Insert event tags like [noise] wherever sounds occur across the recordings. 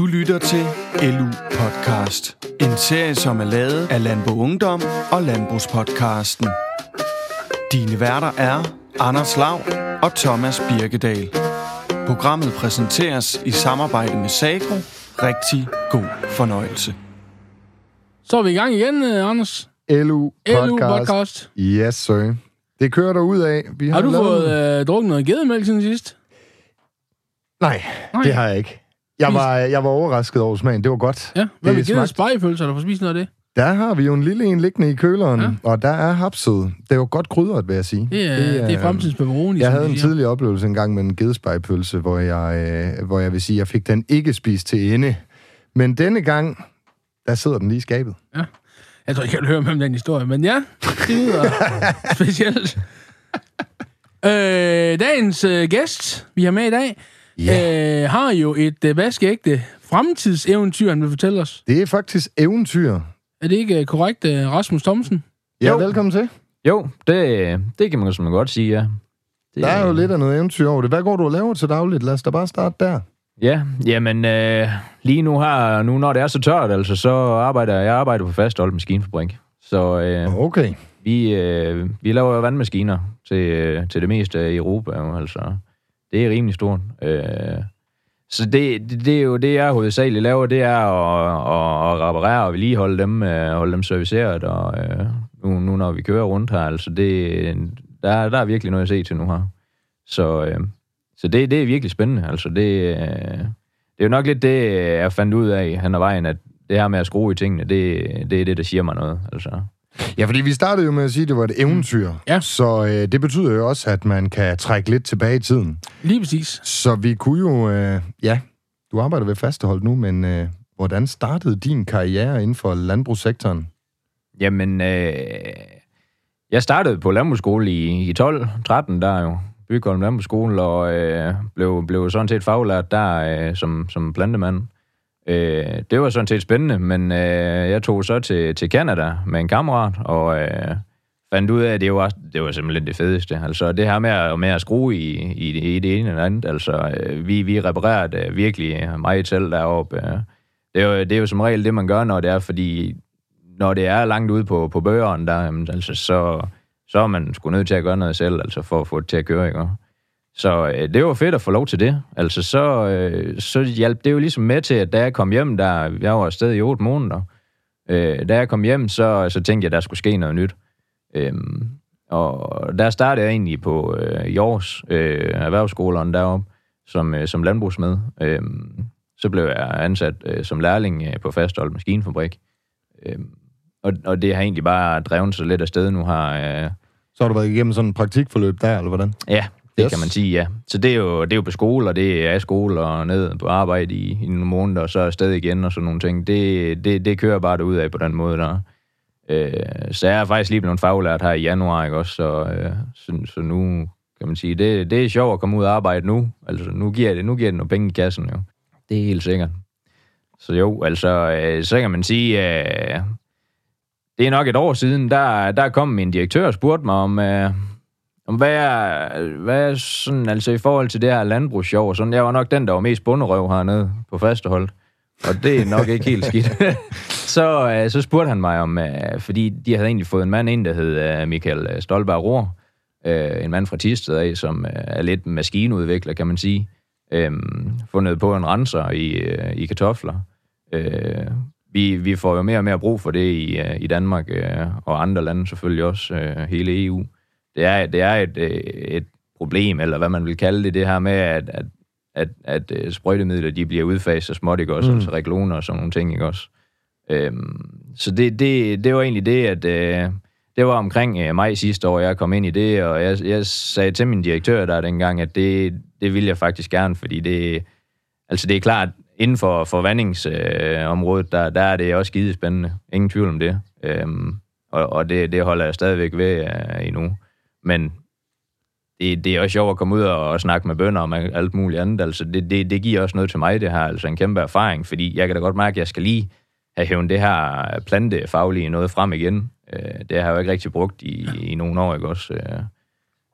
Du lytter til LU Podcast. En serie, som er lavet af Landbo Ungdom og Landbrugspodcasten. Dine værter er Anders Lav og Thomas Birkedal. Programmet præsenteres i samarbejde med Sagro. Rigtig god fornøjelse. Så er vi i gang igen, øh, Anders. LU podcast. LU podcast. Yes, sir. Det kører der ud af. Vi Har du lavet- fået øh, drukket noget gedemælk siden sidst? Nej, Nej. det har jeg ikke. Jeg var, jeg var overrasket over smagen. Det var godt. Ja. Hvad med smagte- spejepølser? Har du spist noget af det? Der har vi jo en lille en liggende i køleren, Ja. ja. og der er hapset. Det var godt krydret, vil jeg sige. Det er, det er, det er fremtidens pepperoni. Jeg havde de en tidlig oplevelse engang med en gedespejpølse, hvor jeg, øh, hvor jeg vil sige, at jeg fik den ikke spist til ende. Men denne gang, der sidder den lige i skabet. Jeg tror ikke, jeg vil høre med om den historie, men ja, det lyder [laughs] specielt. Øh, dagens øh, gæst, vi har med i dag, Ja. øh, har jo et øh, vaskeægte fremtidseventyr, han vil fortælle os. Det er faktisk eventyr. Er det ikke øh, korrekt, øh, Rasmus Thomsen? Ja, Jo. velkommen til. Jo, det, det kan man sådan godt sige, ja. Det, Der er jo lidt af noget eventyr over det. Hvad går du og laver til dagligt? Lad os da bare starte der. Ja, jamen øh, lige nu her, nu når det er så tørt, altså, så arbejder jeg arbejder på Fasthold Maskinfabrik. Så øh, Okay. vi, øh, vi laver jo vandmaskiner til, øh, til det meste af Europa, jo, altså. Det er rimelig stort. Øh, så det, det, det er jo det, jeg hovedsageligt laver, det er at, at, at reparere og vedligeholde dem, øh, holde dem serviceret, og øh, nu, nu når vi kører rundt her, altså det, der, der er virkelig noget at se til nu her. Så, øh, så det, det er virkelig spændende, altså det, øh, det er jo nok lidt det, jeg fandt ud af hen ad vejen, at det her med at skrue i tingene, det, det er det, der siger mig noget, altså. Ja, fordi vi startede jo med at sige, at det var et eventyr. Ja. Så øh, det betyder jo også, at man kan trække lidt tilbage i tiden. Lige præcis. Så vi kunne jo... Øh, ja, du arbejder ved Fastehold nu, men øh, hvordan startede din karriere inden for landbrugssektoren? Jamen, øh, jeg startede på landbrugsskole i, i 12, 13 der jo, Bygholm Landbrugsskole, og øh, blev, blev sådan set faglært der øh, som, som plantemand. Øh, det var sådan set spændende, men øh, jeg tog så til, til Canada med en kammerat, og øh, fandt ud af, at det var, det var simpelthen det fedeste. Altså det her med at, med at skrue i, i, det, i det ene eller andet, altså øh, vi, vi reparerede øh, virkelig meget selv deroppe. Øh. Det, er jo, det er jo som regel det, man gør, når det er, fordi når det er langt ude på, på bøgeren, der, jamen, altså, så, så er man sgu nødt til at gøre noget selv, altså for at få det til at køre, ikke? Så øh, det var fedt at få lov til det. Altså, så, øh, så hjalp det jo ligesom med til, at da jeg kom hjem, der, jeg var afsted i otte måneder, øh, da jeg kom hjem, så, så tænkte jeg, at der skulle ske noget nyt. Øhm, og der startede jeg egentlig på øh, i års øh, erhvervsskolerne deroppe, som, øh, som landbrugsmed. Øhm, så blev jeg ansat øh, som lærling øh, på Fasthold Maskinfabrik. Øhm, og, og det har egentlig bare drevet sig lidt afsted nu har øh, Så har du været igennem sådan en praktikforløb der, eller hvordan? Ja, det Yes. kan man sige, ja. Så det er, jo, det er jo på skole, og det er skole og ned på arbejde i, i nogle måneder, og så afsted igen og sådan nogle ting. Det, det, det kører bare ud af på den måde der. Øh, så jeg er faktisk lige blevet faglært her i januar, ikke også? Så, øh, så, så nu kan man sige, det, det er sjovt at komme ud og arbejde nu. Altså, nu giver det, nu giver det nogle penge i kassen, jo. Det er helt sikkert. Så jo, altså, øh, så kan man sige, øh, det er nok et år siden, der, der kom min direktør og spurgte mig om, øh, om hvad er, hvad er sådan, altså i forhold til det her landbrugsjov, og sådan, jeg var nok den, der var mest bunderøv hernede på fastehold. Og det er nok ikke helt skidt. [laughs] så, øh, så spurgte han mig om, øh, fordi de havde egentlig fået en mand ind, der hed øh, Michael Stolberg Rohr, øh, en mand fra Tisted af, som øh, er lidt maskinudvikler, kan man sige. Øh, fundet på en renser i, øh, i kartofler. Øh, vi, vi får jo mere og mere brug for det i, øh, i Danmark, øh, og andre lande selvfølgelig også, øh, hele EU. Det er, det er et, øh, et problem, eller hvad man vil kalde det, det her med, at, at, at, at øh, sprøjtemidler, de bliver udfaset småt, ikke også? Mm. Altså rekloner og sådan nogle ting, ikke også? Øhm, så det, det, det var egentlig det, at øh, det var omkring øh, maj sidste år, jeg kom ind i det, og jeg, jeg sagde til min direktør der dengang, at det, det ville jeg faktisk gerne, fordi det, altså det er klart, inden for forvandingsområdet, øh, området, der, der er det også skide spændende. Ingen tvivl om det. Øhm, og og det, det holder jeg stadigvæk ved øh, endnu. Men det, det er også sjovt at komme ud og, og snakke med bønder om alt muligt andet. Altså, det, det, det giver også noget til mig, det her. Altså en kæmpe erfaring, fordi jeg kan da godt mærke, at jeg skal lige have hævet det her plantefaglige noget frem igen. Øh, det har jeg jo ikke rigtig brugt i, i nogle år, ikke også? Øh,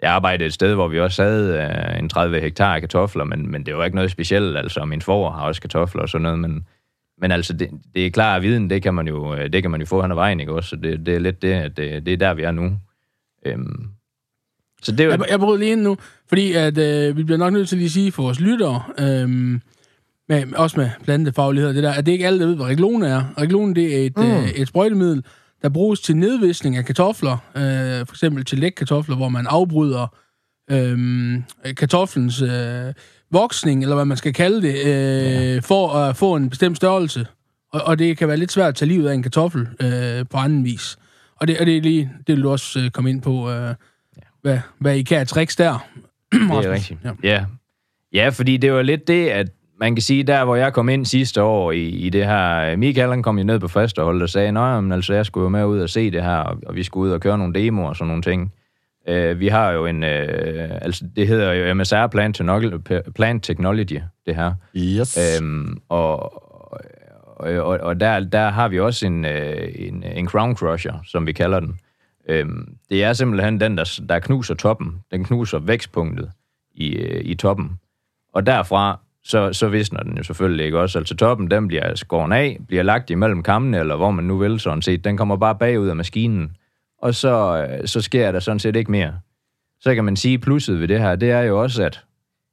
jeg arbejdede et sted, hvor vi også havde øh, en 30 hektar af kartofler, men, men det var ikke noget specielt. Altså, min forår har også kartofler og sådan noget, men, men altså, det, det er klar at viden, det kan man jo, øh, det kan man jo få hen ad vejen, ikke også? Så det, det er lidt det, at det, det er der, vi er nu. Øhm, så det er jo... Jeg, jeg lige ind nu, fordi at, øh, vi bliver nok nødt til lige at sige for vores lyttere, øh, med, også med plantefaglighed, det der, at det ikke alle, der ved, hvad reglone er. Reglone, det er et, mm. øh, et sprøjtemiddel, der bruges til nedvisning af kartofler, øh, for eksempel til lægkartofler, hvor man afbryder øh, kartoflens øh, voksning, eller hvad man skal kalde det, øh, ja. for at få en bestemt størrelse. Og, og det kan være lidt svært at tage livet af en kartoffel øh, på anden vis. Og det, og det er lige, det vil du også øh, komme ind på, øh, hvad, hvad I kan af tricks der. [clears throat] Det er rigtigt. Ja. ja. Ja, fordi det var lidt det, at man kan sige, der hvor jeg kom ind sidste år i, i det her, Michael han kom jo ned på hold og sagde, nej, men altså jeg skulle jo med ud og se det her, og, og vi skulle ud og køre nogle demoer og sådan nogle ting. Uh, vi har jo en, uh, altså det hedder jo MSR Plant Technology, Plant Technology det her. Yes. Um, og, og, og, og der, der har vi også en, uh, en, en crown crusher, som vi kalder den. Øhm, det er simpelthen den, der, der knuser toppen. Den knuser vækstpunktet i, øh, i toppen. Og derfra, så, så visner den jo selvfølgelig ikke også. Altså toppen, den bliver skåret af, bliver lagt imellem kammene, eller hvor man nu vil sådan set. Den kommer bare bagud af maskinen, og så, øh, så sker der sådan set ikke mere. Så kan man sige, plusset ved det her, det er jo også, at,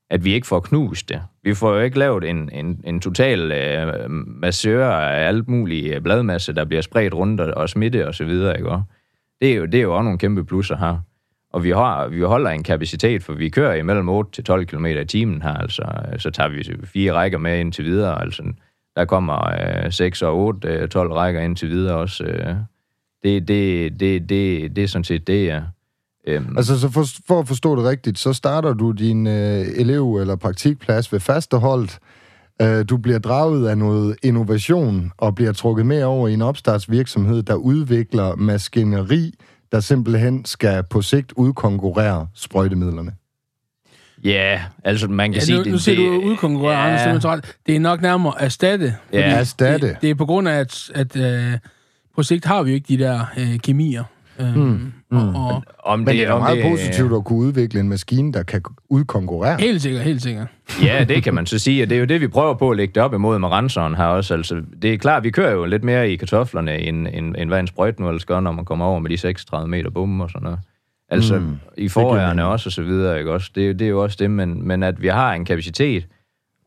at vi ikke får knust det. Vi får jo ikke lavet en, en, en total øh, massør af alt muligt bladmasse, der bliver spredt rundt og, og smitte og så videre, ikke? Det er, jo, det er jo også nogle kæmpe plusser her. Og vi, har, vi holder en kapacitet, for vi kører imellem 8 til 12 km i timen her, altså. Øh, så tager vi fire rækker med indtil videre, altså. Der kommer øh, 6 og 8, øh, 12 rækker indtil videre også. Øh. Det, det, det, det, det er sådan set det, ja. Øhm. Altså, så for, for at forstå det rigtigt, så starter du din øh, elev- eller praktikplads ved fasteholdt. Øh, du bliver draget af noget innovation og bliver trukket med over i en opstartsvirksomhed, der udvikler maskineri, der simpelthen skal på sigt udkonkurrere sprøjtemidlerne. Ja, yeah, altså man kan ja, sige... Nu, nu siger du udkonkurrere, ja. Anders, det er nok nærmere erstatte. Ja, erstatte. Det, det er på grund af, at, at uh, på sigt har vi jo ikke de der uh, kemier. Mm. Mm. Og, og, om det, Men det er om meget det, positivt at kunne udvikle en maskine, der kan udkonkurrere. Helt sikkert, helt sikkert. ja, det kan man så sige, og det er jo det, vi prøver på at lægge det op imod med renseren her også. Altså, det er klart, vi kører jo lidt mere i kartoflerne, end, end, end hvad en sprøjt nu ellers gør, når man kommer over med de 36 meter bum og sådan noget. Altså, mm, i forærende også, og så videre, ikke også? Det, det er jo også det, men, men at vi har en kapacitet,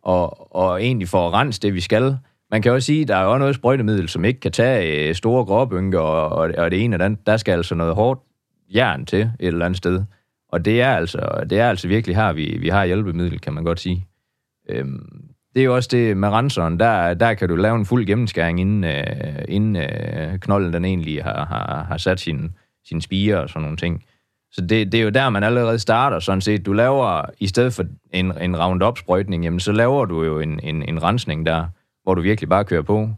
og, og egentlig får rens det, vi skal, man kan også sige, at der er jo noget sprøjtemiddel, som ikke kan tage øh, store gråbynker, og, og, det ene og andet. Der skal altså noget hårdt jern til et eller andet sted. Og det er altså, det er altså virkelig her, vi, vi har hjælpemiddel, kan man godt sige. Øhm, det er jo også det med renseren, der, der kan du lave en fuld gennemskæring, inden, øh, inden øh, knolden den egentlig har, har, har sat sin, sin spire og sådan nogle ting. Så det, det er jo der, man allerede starter sådan set. Du laver, i stedet for en, en roundup-sprøjtning, jamen, så laver du jo en, en, en rensning der, hvor du virkelig bare kører på.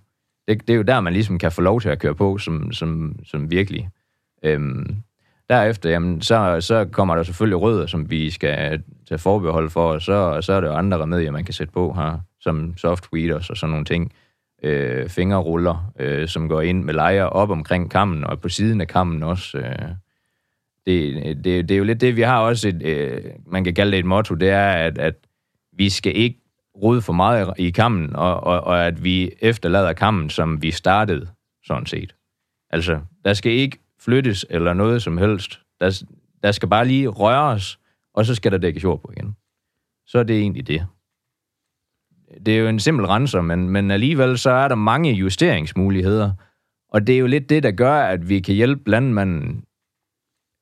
Det, det er jo der, man ligesom kan få lov til at køre på, som, som, som virkelig. Øhm, derefter, jamen, så, så kommer der selvfølgelig rødder, som vi skal tage forbehold for, og så, så er der jo andre remedier, man kan sætte på her, som soft weeders og sådan nogle ting. Øh, fingerruller, øh, som går ind med lejer op omkring kammen, og på siden af kammen også. Øh, det, det, det er jo lidt det, vi har også et, øh, man kan kalde det et motto, det er, at, at vi skal ikke rode for meget i kampen, og, og, og at vi efterlader kampen, som vi startede, sådan set. Altså, der skal ikke flyttes eller noget som helst. Der, der skal bare lige røres, og så skal der dækkes jord på igen. Så er det egentlig det. Det er jo en simpel renser, men, men alligevel så er der mange justeringsmuligheder, og det er jo lidt det, der gør, at vi kan hjælpe landmanden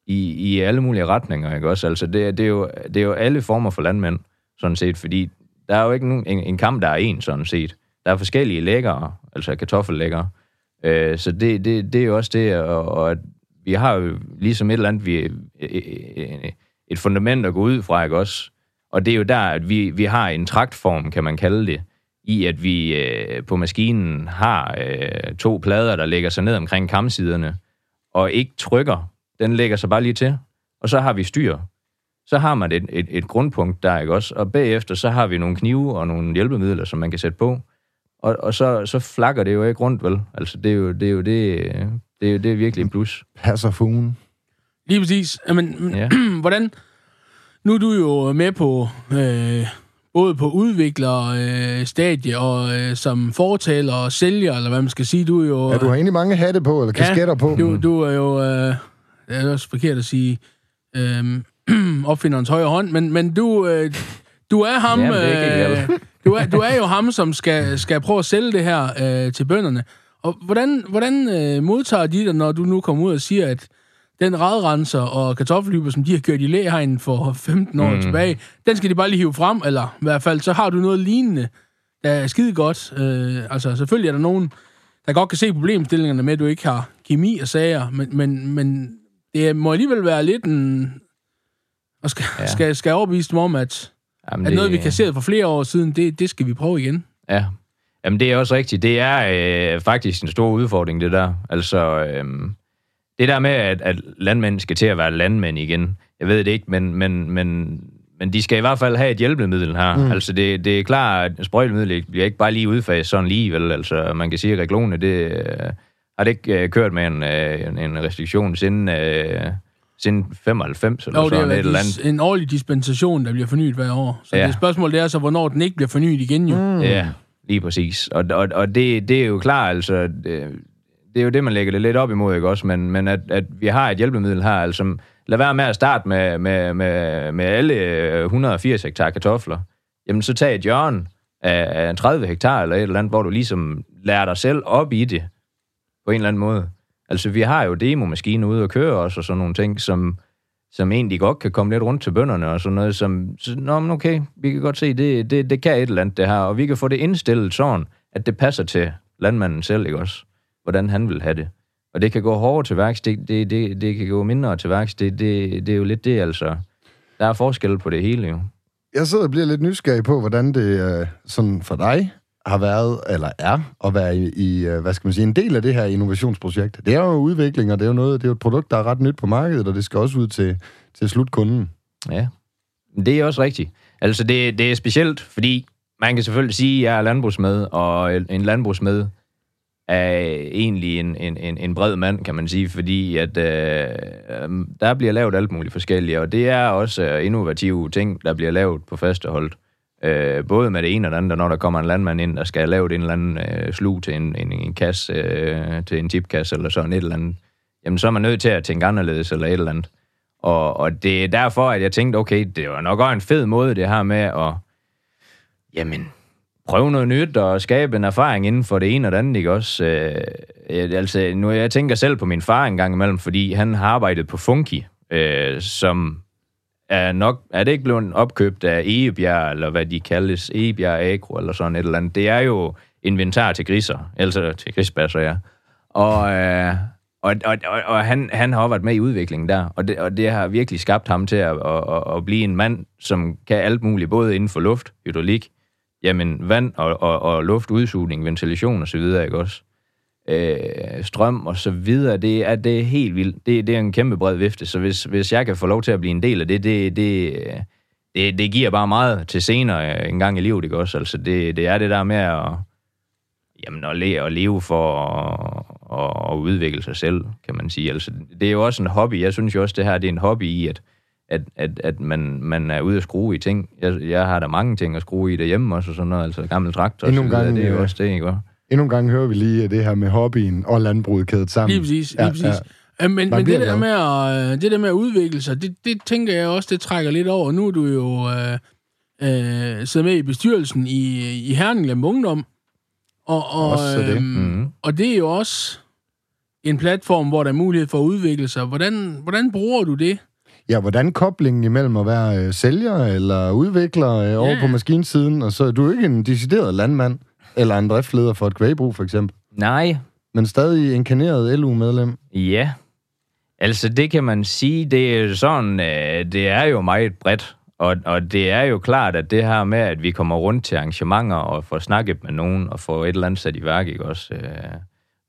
i, i alle mulige retninger, ikke også? Altså, det, det, er jo, det er jo alle former for landmænd, sådan set, fordi der er jo ikke nogen, en, en kamp, der er en, sådan set. Der er forskellige lækkere, altså kartoffellækkere. Øh, så det, det, det er jo også det, og, og vi har jo ligesom et eller andet, vi, øh, øh, øh, et fundament at gå ud fra, ikke også? Og det er jo der, at vi, vi har en traktform, kan man kalde det, i at vi øh, på maskinen har øh, to plader, der lægger sig ned omkring kamsiderne, og ikke trykker. Den lægger sig bare lige til, og så har vi styr så har man et, et, et grundpunkt der, ikke også? Og bagefter, så har vi nogle knive og nogle hjælpemidler, som man kan sætte på. Og, og så, så flakker det jo ikke rundt, vel? Altså, det er jo det, er jo det, det, er, det er virkelig en plus. Passer fugen. Lige præcis. Jamen, [clears throat] Ja. hvordan... Nu er du jo med på... Øh, både på udvikler øh, stadie og øh, som fortaler og sælger, eller hvad man skal sige. Du er jo... Ja, du har egentlig mange hatte på, eller kasketter på. Du, du er jo... Øh, det er også forkert at sige... Øh, [clears throat] opfinderens højre hånd, men, men du, øh, du er ham... Jamen, er øh, du, er, du er jo ham, som skal, skal prøve at sælge det her øh, til bønderne. Og hvordan, hvordan øh, modtager de dig, når du nu kommer ud og siger, at den radrenser og kartoffelhyber, som de har kørt i læhegnen for 15 år mm. tilbage, den skal de bare lige hive frem, eller i hvert fald, så har du noget lignende, der er skide godt. Øh, altså, selvfølgelig er der nogen, der godt kan se problemstillingerne med, at du ikke har kemi og sager, men, men, men det må alligevel være lidt en... Og skal, ja. Skal, skal overbevise dem om, at, Jamen, at noget, vi kasserede for flere år siden, det, det skal vi prøve igen. Ja. Jamen, det er også rigtigt. Det er øh, faktisk en stor udfordring, det der. Altså, øh, det der med, at, at landmænd skal til at være landmænd igen, jeg ved det ikke, men, men, men, men de skal i hvert fald have et hjælpemiddel her. Mm. Altså, det, det er klart, at sprøjtemiddel bliver ikke bare lige udfaset sådan lige, vel? Altså, man kan sige, at reglone, det øh, har det ikke øh, kørt med en, øh, en- en restriktion siden, øh, siden 95 eller det sådan er et eller andet. en årlig dispensation, der bliver fornyet hver år. Så ja. Ja. det spørgsmål det er så, hvornår den ikke bliver fornyet igen jo. Mm. Ja, lige præcis. Og, og, og det, det er jo klart, altså, det, det er jo det, man lægger det lidt op imod, ikke også? Men, men at, at vi har et hjælpemiddel her, altså, lad være med at starte med, med, med, med alle 180 hektar kartofler. Jamen, så tag et hjørne af, af 30 hektar eller et eller andet, hvor du ligesom lærer dig selv op i det på en eller anden måde. Altså, vi har jo demomaskiner ude og køre os og sådan nogle ting, som, som egentlig godt kan komme lidt rundt til bønderne og sådan noget, som, så, nå, men okay, vi kan godt se, det, det, det kan et eller andet, det her, og vi kan få det indstillet sådan, at det passer til landmanden selv, ikke også? Hvordan han vil have det. Og det kan gå hårdere til værks, det, det, det, det kan gå mindre til værks, det, det, det er jo lidt det, altså. Der er forskel på det hele, jo. Jeg sidder og bliver lidt nysgerrig på, hvordan det er sådan for dig har været, eller er, at være i, i, øh, hvad skal man sige, en del af det her innovationsprojekt. Det er jo udvikling, og det er jo, noget, det er jo et produkt, der er ret nyt på markedet, og det skal også ud til, til slutkunden. Ja, det er også rigtigt. Altså, det, det er specielt, fordi man kan selvfølgelig sige, at jeg er landbrugsmed, og en landbrugsmed er egentlig en, en, en, en bred mand, kan man sige, fordi at øh, der bliver lavet alt muligt forskellige, og det er også øh, innovative ting, der bliver lavet på faste hold. Øh, både med det ene og det andet, og når der kommer en landmand ind, der skal lave en eller anden øh, slug til en, en, en kasse, øh, til en tipkasse eller sådan et eller andet, jamen så er man nødt til at tænke anderledes eller et eller andet. Og, og det er derfor, at jeg tænkte, okay, det var nok også en fed måde, det her med at, jamen, prøve noget nyt og skabe en erfaring inden for det ene og det andet, ikke også? Øh, jeg- altså, nu jeg tænker selv på min far en gang imellem, fordi han har arbejdet på Funky, øh, som er nok, er det ikke blevet opkøbt af Egebjerg, eller hvad de kaldes, Egebjerg Agro, eller sådan et eller andet. Det er jo inventar til griser, altså til grisbasser, ja. Og, øh, og, og, og, og han, han har været med i udviklingen der, og det, og det har virkelig skabt ham til at, at, at, at blive en mand, som kan alt muligt, både inden for luft, hydraulik, jamen vand og, og, og luftudsugning, ventilation og så videre, ikke også? Øh, strøm og så videre, det er, det er helt vildt. Det, det er en kæmpe bred vifte, så hvis, hvis jeg kan få lov til at blive en del af det, det, det, det, det giver bare meget til senere en gang i livet, ikke også? Altså det, det er det der med at, jamen, at, le, at leve for at, at udvikle sig selv, kan man sige. Altså, det er jo også en hobby. Jeg synes jo også, det her det er en hobby i, at, at, at, at man, man er ude at skrue i ting. Jeg, jeg har da mange ting at skrue i derhjemme også, og sådan noget, altså gammel traktor og så Endnu en videre. gang, Det er jo øh, også det, ikke også? Endnu en gang hører vi lige det her med hobbyen og landbruget kædet sammen. Lige præcis, lige præcis. Ja, ja. Men, Man men det, der med at, øh, det der med at udvikle sig, det, det tænker jeg også, det trækker lidt over. Nu er du jo øh, øh, siddet med i bestyrelsen i, i Herning Lamp Ungdom. Og, og, Også det. Mhm. og det er jo også en platform, hvor der er mulighed for at udvikle sig. Hvordan, hvordan bruger du det? Ja, hvordan koblingen imellem at være øh, sælger eller udvikler øh, over Ja. på maskinsiden, og så er du ikke en decideret landmand, eller en driftleder for et kvægbrug for eksempel, Nej, men stadig inkarneret LU-medlem. Ja, altså det kan man sige, det er sådan, øh, det er jo meget bredt, og, og det er jo klart, at det her med, at vi kommer rundt til arrangementer og får snakket med nogen og får et eller andet sat i værk, ikke også, øh,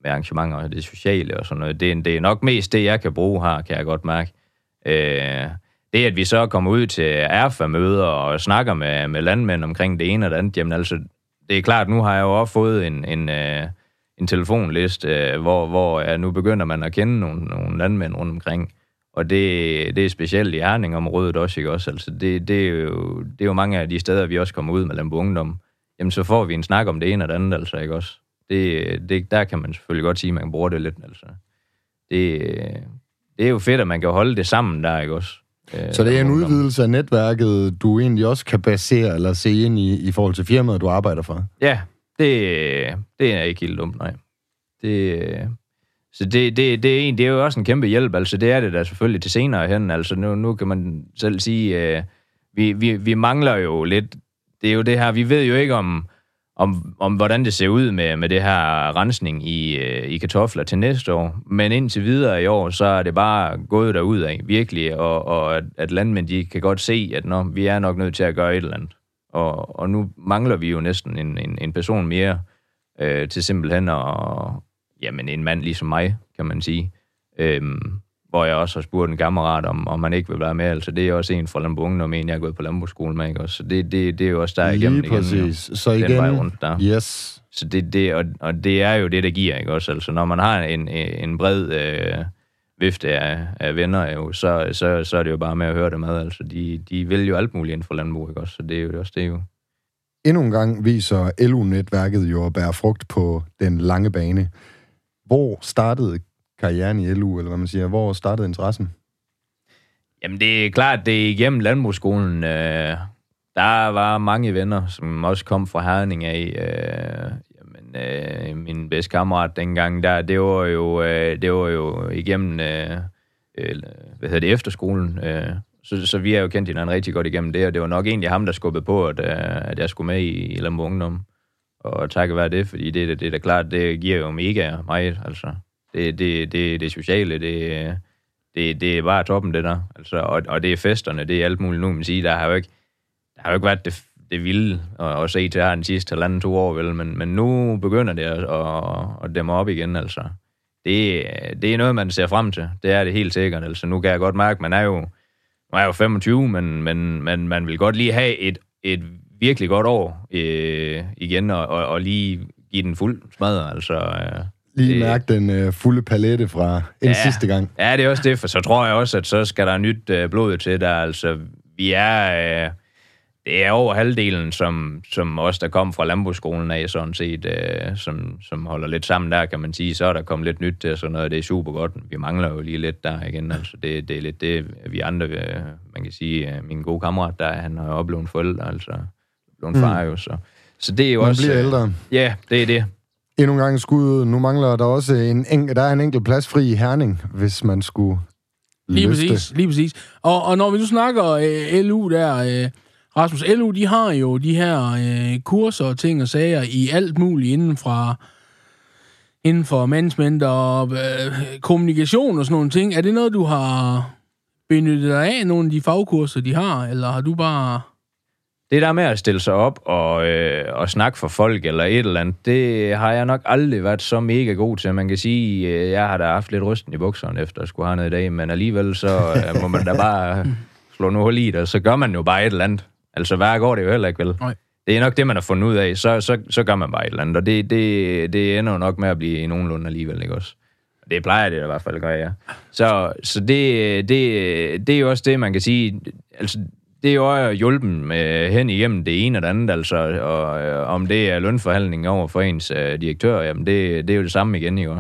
med arrangementer og det sociale og sådan noget, det, er- det er nok mest det, jeg kan bruge her, kan jeg godt mærke. Øh, det, at vi så kommer ud til erfa-møder og snakker med, med landmænd omkring det ene og det andet, jamen altså, det er klart, nu har jeg jo også fået en, en, øh, en telefonliste, øh, hvor, hvor ja, nu begynder man at kende nogle, nogle landmænd rundt omkring. Og det, det er specielt i Herning-området også, ikke også? Altså, det, det, er jo, det er jo mange af de steder, vi også kommer ud med Lambo Ungdom. Jamen, så får vi en snak om det ene og det andet, altså, ikke også? Det, det, der kan man selvfølgelig godt sige, at man bruger det lidt, altså. Det, øh, det er jo fedt, at man kan holde det sammen der, ikke også? Øh, Så det er en udvidelse af netværket, du egentlig også kan basere eller se ind i, i forhold til firmaet, du arbejder for. Ja, det, det er ikke helt dumt, nej. Det, så det, det, det, er en, det er jo også en kæmpe hjælp, altså det er det da selvfølgelig til senere hen, altså nu, nu kan man selv sige, øh, vi, vi, vi mangler jo lidt, det er jo det her, vi ved jo ikke om, om, om hvordan det ser ud med, med det her rensning i, øh, i kartofler til næste år, men indtil videre i år, så er det bare gået derud af, virkelig, og, og at, at landmænd, de kan godt se, at når vi er nok nødt til at gøre et eller andet. Og, og nu mangler vi jo næsten en, en, en person mere øh, til simpelthen at, jamen en mand ligesom mig, kan man sige. Øhm, hvor jeg også har spurgt en kammerat, om, om han ikke vil være med. Altså, det er også en fra Lambo Ungdom, en jeg er gået på Lambo-skolen med, ikke? også? Så det, det, det er jo også der igennem Lige præcis. igen. Så Den igen, vej rundt der. yes. Så det, det, og, og det er jo det, der giver, ikke også? Altså, når man har en, en bred øh, vifte af, af venner, jo, så, så, så er det jo bare med at høre dem ad. Altså, de, de vil jo alt muligt inden for landbrug, ikke også? Så det er jo også det, jo. Endnu en gang viser LU-netværket jo at bære frugt på den lange bane. Hvor startede karrieren i LU, eller hvad man siger? Hvor startede interessen? Jamen, det er klart, det er igennem landbrugsskolen. Øh, der var mange venner, som også kom fra Herning af. Øh, jamen, øh, min bedste kammerat dengang, der, det var jo, øh, det var jo igennem, øh, øh, hvad hedder det, efterskolen. Øh, så, så vi har jo kendt hinanden rigtig godt igennem det, og det var nok egentlig ham, der skubbede på, at, øh, at jeg skulle med i, i Lambo Ungdom. Og takket være det, fordi det, det, det er da klart, det giver jo mega meget, altså. Det, det, det, det sociale, det, det, det er bare toppen, det der. Altså, og, og det er festerne, det er alt muligt nu, man siger. Der har jo ikke, der har jo ikke været det, det vilde at, at se til her den sidste halvanden to år, vel? Men, men nu begynder det at, at, at dæmme op igen, altså. Det, det er noget, man ser frem til. Det er det helt sikkert. Altså, nu kan jeg godt mærke, man er jo, man er jo 25, men, men, men man vil godt lige have et, et virkelig godt år øh, igen, og, og, og lige give den fuld smadre, altså. Øh, Lige Det- mærke den øh, fulde palette fra en Ja. sidste gang. Ja, det er også det, for så tror jeg også, at så skal der nyt øh, blod til der. Altså, vi er... Øh, det er over halvdelen, som, som os, der kom fra Landbrugsskolen af, sådan set, øh, som, som holder lidt sammen der, kan man sige. Så er der kommet lidt nyt til, sådan noget. Det er super godt. Vi mangler jo lige lidt der igen. Altså, det, det er lidt det, vi andre, øh, man kan sige, øh, min gode kammerat der, han har oplevet en forælder, altså blevet far jo, så. Så det er jo Man også... bliver øh, ældre. Ja, det er det. Endnu en gang skud. Nu mangler der også en, en, der er en enkelt plads fri i Herning, hvis man skulle Lige lyste. præcis, lige præcis. Og, og når vi nu snakker øh, LU der, øh, Rasmus, LU, de har jo de her øh, kurser og ting og sager i alt muligt inden fra inden for management og øh, kommunikation og sådan nogle ting. Er det noget, du har benyttet dig af, nogle af de fagkurser, de har, eller har du bare... Det der med at stille sig op og, øh, og snakke for folk eller et eller andet, det har jeg nok aldrig været så mega god til. Man kan sige, øh, jeg har da haft lidt rysten i bukserne efter at skulle have noget i dag, men alligevel så øh, må man da bare slå noget hul i det, og så gør man jo bare et eller andet. Altså, hvad går det jo heller ikke, vel? Nej. Det er nok det, man har fundet ud af. Så, så, så gør man bare et eller andet, og det, det, det ender jo nok med at blive nogenlunde alligevel, ikke også? Det plejer det i hvert fald at gøre, ja. Så, så det, det, det er jo også det, man kan sige. Altså, det er jo hjulpen med hen igennem det ene og det andet, altså, og øh, om det er lønforhandling over for ens øh, direktør, jamen det, det er jo det samme igen, ikke?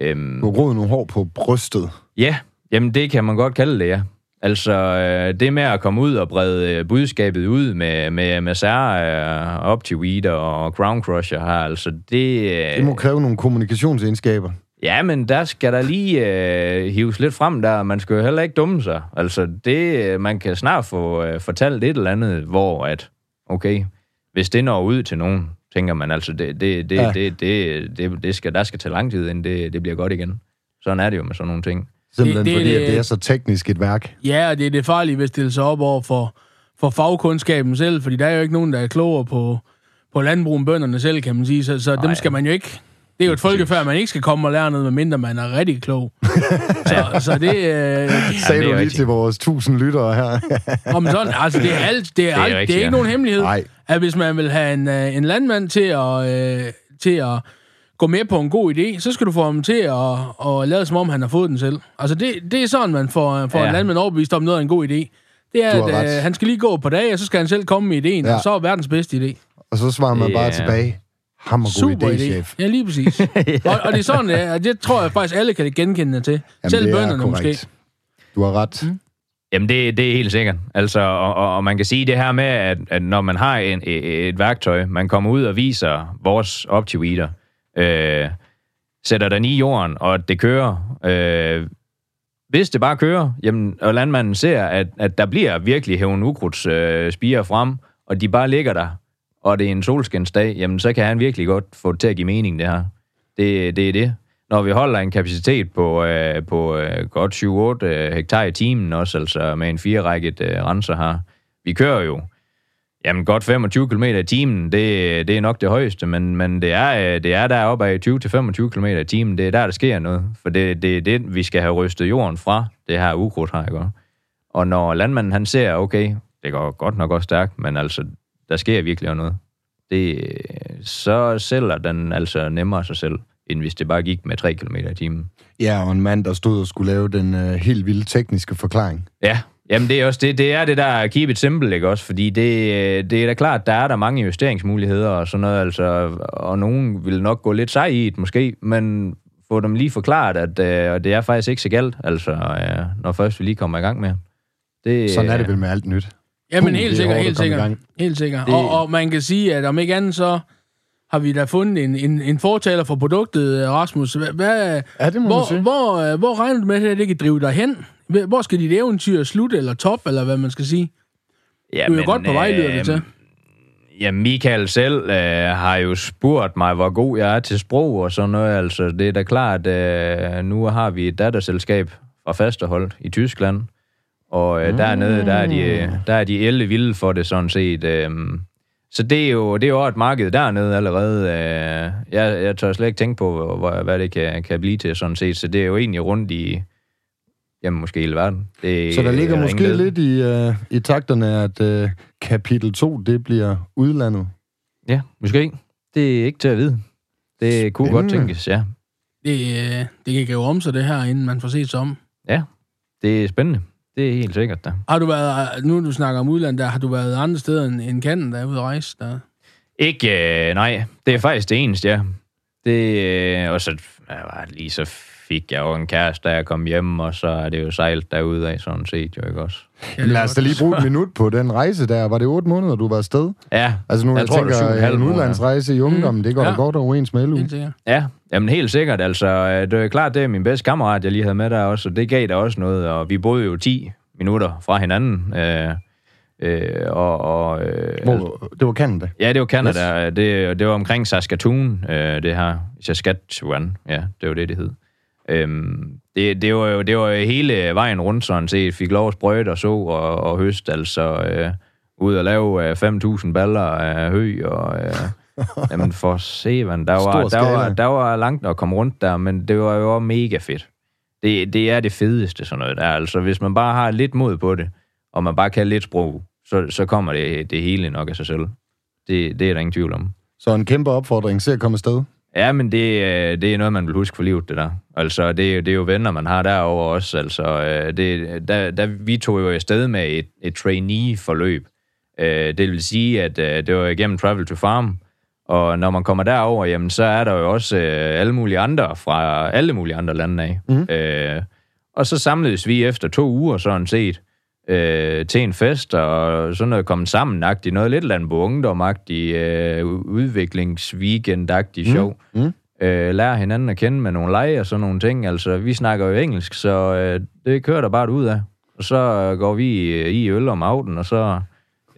Øhm, Du har groet nogle hår på brystet. Ja, jamen det kan man godt kalde det, ja. Altså, øh, det med at komme ud og brede øh, budskabet ud med, med, med Sarah, øh, Optiweeder og Crown Crusher her, altså det... øh, Det må kræve nogle kommunikationsegenskaber. Ja, men der skal der lige øh, hives lidt frem der. Man skal jo heller ikke dumme sig. Altså, det, øh, man kan snart få øh, fortalt et eller andet, hvor at, okay, hvis det når ud til nogen, tænker man altså, det, det, det, Ja. det, det, det, det skal, der skal tage lang tid, inden det, det bliver godt igen. Sådan er det jo med sådan nogle ting. Simpelthen Det- det- fordi, at det- er så teknisk et værk. Ja, og det er det farlige ved at stille sig op over for, for fagkundskaben selv, fordi der er jo ikke nogen, der er klogere på, på landbrug end bønderne selv, kan man sige. Så, så dem skal man jo ikke... Det er jo et folkefærd, man ikke skal komme og lære noget, medmindre man er rigtig klog. [laughs] så, så det... Øh, Sagde det er du lige rigtigt. til vores tusind lyttere her. om sådan, altså, det er alt. Det er, er alt, det rigtigt, er ikke ja. nogen hemmelighed, Nej. at hvis man vil have en, øh, en landmand til at, øh, til at gå med på en god idé, så skal du få ham til at, at lade som om, han har fået den selv. Altså, det, det er sådan, man får, får ja. Ja. en landmand overbevist om noget er en god idé. Det er, at øh, han skal lige gå på dag, og så skal han selv komme med idéen, Ja. ja. og så er verdens bedste idé. Og så svarer man bare Ja. tilbage. Hammer god Super idé, idé. chef. Ja, lige præcis. [laughs] og, og det er sådan, det er, og det tror jeg faktisk, alle kan genkende til. Jamen, selv er bønderne måske. Du har ret. Mm. Jamen, det, det er helt sikkert. Altså, og, og, og man kan sige det her med, at, at når man har en, et, et værktøj, man kommer ud og viser vores OptiWeeder, øh, sætter den i jorden, og det kører. Øh, hvis det bare kører, jamen, og landmanden ser, at, at der bliver virkelig hæven ukrudts øh, spiger frem, og de bare ligger der, og det er en solskinsdag, jamen, så kan han virkelig godt få det til at give mening, det her. Det, det er det. Når vi holder en kapacitet på, øh, på øh, godt 7-8 øh, hektar i timen også, altså med en firerækket øh, renser her. Vi kører jo jamen, godt 25 km i timen. Det, det er nok det højeste, men, men det, er, øh, det er deroppe af 20-25 km i timen. Det er der, der sker noget. For det, det er det, vi skal have rystet jorden fra, det her ukrudt her, ikke? Og når landmanden han ser, okay, det går godt nok også stærkt, men altså, der sker virkelig noget. Det, så sælger den altså nemmere sig selv, end hvis det bare gik med 3 km i timen. Ja, og en mand, der stod og skulle lave den øh, helt vilde tekniske forklaring. Ja, jamen det er også det, det er det der keep it simple, ikke også? Fordi det, det er da klart, der er der mange justeringsmuligheder og sådan noget, altså, og nogen vil nok gå lidt sej i det måske, men få dem lige forklaret, at øh, det er faktisk ikke så galt, altså, øh, når først vi lige kommer i gang med. Det, Sådan er det vel med alt nyt. Jamen, helt er sikkert, helt sikkert. Helt sikkert. Det- Og, og man kan sige, at om ikke andet, så har vi da fundet en, en, en fortaler for produktet, Rasmus. Hvad, hvad, Ja, det må man hvor, sige. hvor, øh, hvor regner du med, at det kan drive dig hen? Hvor skal dit eventyr slutte, eller top, eller hvad man skal sige? ja, Du er jo godt på vej, lyder det til. Ja, Michael selv øh, har jo spurgt mig, hvor god jeg er til sprog og sådan noget. Altså, det er da klart, øh, nu har vi et datterselskab fra Fasterhold i Tyskland, og øh, dernede, der er, de, der er de elle vilde for det sådan set. Øh, så det er, jo, det er jo et marked dernede allerede. Øh, jeg, jeg tør slet ikke tænke på, hvor, hvad det kan, kan blive til sådan set. Så det er jo egentlig rundt i, jamen måske hele verden. Det Så der ligger er måske ingen led. lidt i, øh, i takterne, at øh, kapitel 2, det bliver udlandet. Ja, måske. Det er ikke til at vide. Det kunne godt Spændende. tænkes, ja. Det, øh, det kan gå om sig det her, inden man får set sig om. Ja, det er spændende. Det er helt sikkert, da. Har du været, nu du snakker om udlandet, der, har du været andre steder end, end Canada ude at rejse? Der? Ikke, øh, nej. Det er faktisk det eneste, ja. Det, øh, og så var lige så fik jeg jo en kæreste, da jeg kom hjem, og så er det jo sejlet derude af, sådan set jo ikke også. Ja, Lad os da lige bruge et minut på den rejse der. Var det otte måneder, du var afsted? Ja, Altså nu, jeg, Jeg tror, det er en tænker, halv en udlandsrejse i ungdommen, det går Ja. da godt overens med LU. Helt sikkert. ja, jamen helt sikkert. Altså, øh, det er klart, det er min bedste kammerat, jeg lige havde med der også, og det gav der også noget, og vi boede jo 10 minutter fra hinanden. Øh, øh, og, og, øh, Hvor, det var Canada. Ja, det var Canada. Yes. Det, det var omkring Saskatoon, øh, det her. Saskatchewan, ja, det var det, det hed. Øhm, det, det, var jo, det var jo hele vejen rundt, sådan set. Fik lov at sprøjte og så og, og høste, altså øh, ud og lave øh, 5.000 baller af hø, og øh, [laughs] jamen for se, man, der var, der, var, der var langt at komme rundt der, men det var jo mega fedt. Det, det er det fedeste, sådan noget der. Altså, hvis man bare har lidt mod på det, og man bare kan lidt sprog, så, så kommer det, det hele nok af sig selv. Det, det er der ingen tvivl om. Så en kæmpe opfordring. Se at komme afsted. Ja, men det, øh, det er noget, man vil huske for livet, det der. Altså, det, er jo- det er jo venner, man har derover også. Altså, øh, det, der, der, vi tog jo afsted med et, et trainee-forløb. Øh, Det vil sige, at det var igennem Travel to Farm, og når man kommer derover, jamen, så er der jo også alle mulige andre fra alle mulige andre lande af. Mm. Øh, og så samledes vi efter to uger, sådan set, øh, til en fest, og sådan noget kommet sammen noget lidt landbo ungdom øh, udviklingsweekend-agtigt sjov. Mm. Øh, lære hinanden at kende med nogle lege og sådan nogle ting. Altså, vi snakker jo engelsk, så øh, det kører der bare ud af. Og så øh, går vi i, i øl om aftenen, og så,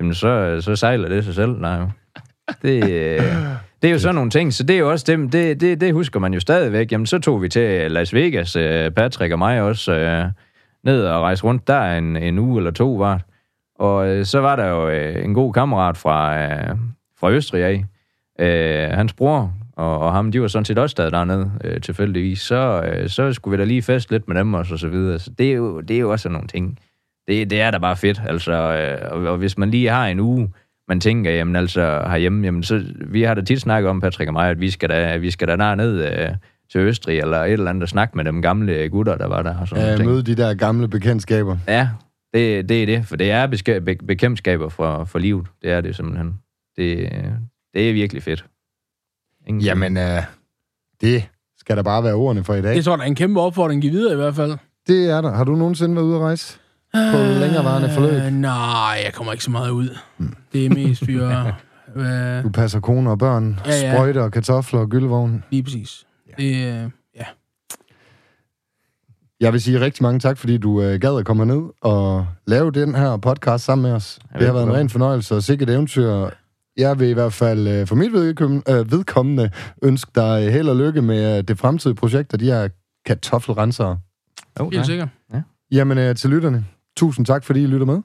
jamen, så, så sejler det sig selv. Nej. Det, øh, det er jo sådan nogle ting, så det er jo også dem, det, det, det husker man jo stadigvæk. Jamen, så tog vi til Las Vegas, øh, Patrick og mig også, øh, ned og rejse rundt der en, en uge eller to var. Og øh, så var der jo øh, en god kammerat fra, øh, fra Østrig af, øh, hans bror, og, og ham, de var sådan set også stadig dernede, øh, tilfældigvis. Så, øh, så skulle vi da lige fest lidt med dem også, og så videre. Så det er jo, det er jo også sådan nogle ting. Det, det er da bare fedt, altså. Øh, og, og hvis man lige har en uge, man tænker, jamen altså herhjemme, jamen så, vi har da tit snakket om, Patrick og mig, at vi skal da, vi skal da ned øh, til Østrig, eller et eller andet, og snakke med dem gamle gutter, der var der. Og sådan Ja, ting. møde de der gamle bekendtskaber. Ja, det, det er det, for det er beske- be- bekendtskaber for, for livet. Det er det simpelthen. Det, det er virkelig fedt. Ingen Jamen, øh, det skal der bare være ordene for i dag. Det tror jeg, der er en kæmpe opfordring at give videre i hvert fald. Det er der. Har du nogensinde været ude at rejse? På længerevarende forløb? Øh, nej, jeg kommer ikke så meget ud. Det er mest fyre... [laughs] øh, Du passer kone og børn, Ja, ja. sprøjter og kartofler og gyldevogn. lige præcis. Det, øh, ja. Jeg vil sige rigtig mange tak, fordi du øh, gad at komme ned og lave den her podcast sammen med os. Ja, det har været en ren fornøjelse og sikkert eventyr. Jeg vil i hvert fald øh, for mit vedkommende, øh, vedkommende ønske dig held og lykke med øh, det fremtidige projekt og de her kartoffelrensere. Jo, Helt sikkert. Jamen øh, til lytterne, tusind tak, fordi I lytter med.